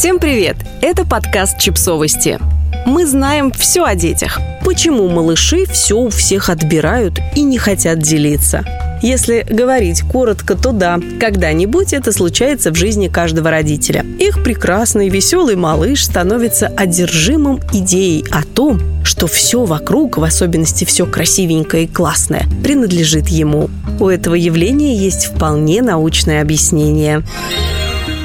Всем привет! Это подкаст «Чипсовости». Мы знаем все о детях. Почему малыши все у всех отбирают и не хотят делиться? Если говорить коротко, то да, когда-нибудь это случается в жизни каждого родителя. Их прекрасный, веселый малыш становится одержимым идеей о том, что все вокруг, в особенности все красивенькое и классное, принадлежит ему. У этого явления есть вполне научное объяснение.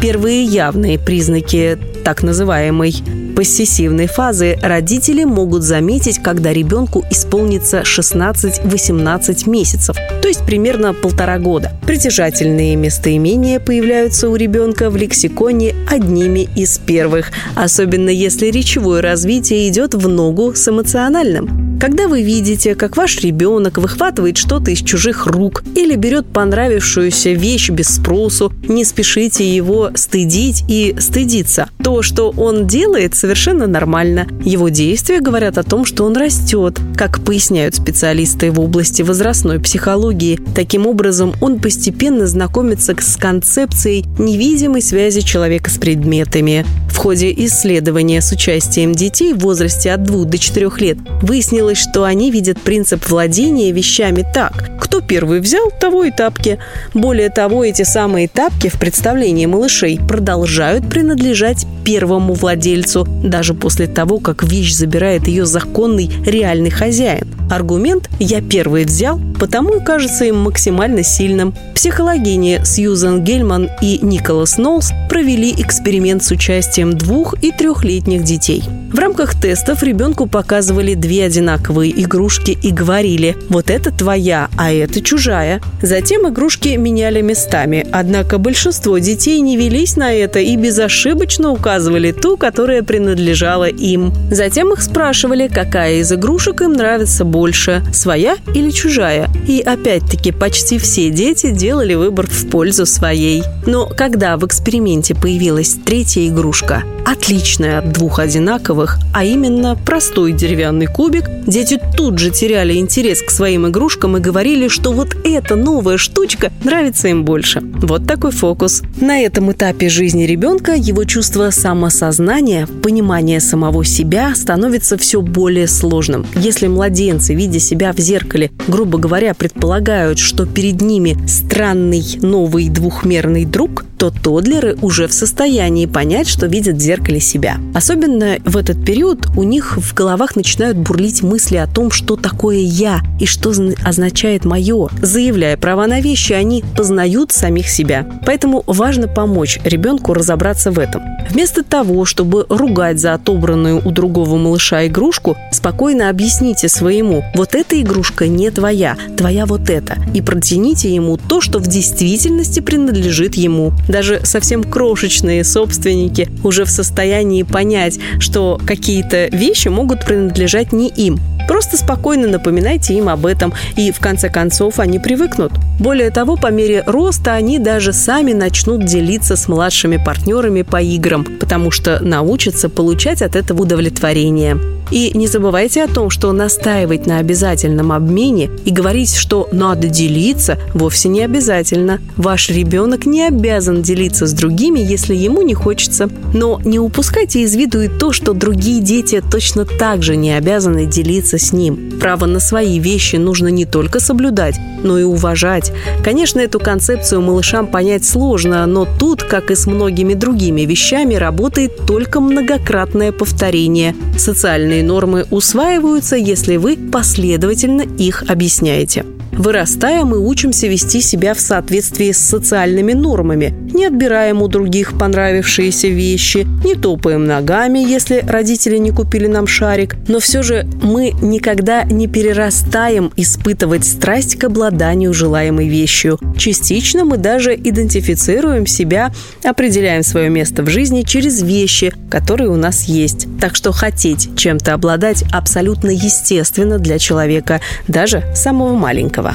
Первые явные признаки так называемой поссессивной фазы родители могут заметить, когда ребенку исполнится 16-18 месяцев, то есть примерно полтора года. Притяжательные местоимения появляются у ребенка в лексиконе одними из первых, особенно если речевое развитие идет в ногу с эмоциональным. Когда вы видите, как ваш ребенок выхватывает что-то из чужих рук или берет понравившуюся вещь без спросу, не спешите его стыдить и стыдиться. То, что он делает, совершенно нормально. Его действия говорят о том, что он растет. Как поясняют специалисты в области возрастной психологии, таким образом он постепенно знакомится с концепцией невидимой связи человека с предметами. В ходе исследования с участием детей в возрасте от 2 до 4 лет выяснилось, что они видят принцип владения вещами так. Кто первый взял, того и тапки. Более того, эти самые тапки в представлении малышей продолжают принадлежать первому владельцу, даже после того, как вещь забирает ее законный реальный хозяин. Аргумент «я первый взял» потому и кажется им максимально сильным. Психологини Сьюзан Гельман и Николас Нолс провели эксперимент с участием двух- и трехлетних детей. В рамках тестов ребенку показывали две одинаковые игрушки и говорили «вот это твоя, а это чужая». Затем игрушки меняли местами, однако большинство детей не велись на это и безошибочно указывали ту, которая принадлежала им. Затем их спрашивали, какая из игрушек им нравится больше – своя или чужая. И опять-таки почти все дети делали выбор в пользу своей. Но когда в эксперименте появилась третья игрушка, отличная от двух одинаковых, а именно простой деревянный кубик, дети тут же теряли интерес к своим игрушкам и говорили, что вот эта новая штучка нравится им больше. Вот такой фокус. На этом этапе жизни ребенка его чувство самосознания, понимание самого себя становится все более сложным. Если младенцы, видя себя в зеркале, грубо говоря, предполагают, что перед ними странный новый двухмерный друг, то тодлеры уже в состоянии понять, что видят в зеркале себя. Особенно в этот период у них в головах начинают бурлить мысли о том, что такое «я» и что означает «моё». Заявляя права на вещи, они познают самих себя. Поэтому важно помочь ребенку разобраться в этом. Вместо того, чтобы ругать за отобранную у другого малыша игрушку, спокойно объясните своему «вот эта игрушка не твоя, твоя вот эта» и протяните ему то, что в действительности принадлежит ему. Даже совсем крошечные собственники уже в состоянии понять, что какие-то вещи могут принадлежать не им. Просто спокойно напоминайте им об этом, и в конце концов они привыкнут. Более того, по мере роста они даже сами начнут делиться с младшими партнерами по играм, потому что научатся получать от этого удовлетворение. И не забывайте о том, что настаивать на обязательном обмене и говорить, что надо делиться, вовсе не обязательно. Ваш ребенок не обязан делиться с другими, если ему не хочется. Но не упускайте из виду и то, что другие дети точно так же не обязаны делиться с ним. Право на свои вещи нужно не только соблюдать, но и уважать. Конечно, эту концепцию малышам понять сложно, но тут, как и с многими другими вещами, работает только многократное повторение. Социальные Социальные нормы усваиваются, если вы последовательно их объясняете. Вырастая, мы учимся вести себя в соответствии с социальными нормами. Не отбираем у других понравившиеся вещи, не топаем ногами, если родители не купили нам шарик. Но все же мы никогда не перерастаем испытывать страсть к обладанию желаемой вещью. Частично мы даже идентифицируем себя, определяем свое место в жизни через вещи, которые у нас есть. Так что хотеть чем-то обладать абсолютно естественно для человека, даже самого маленького.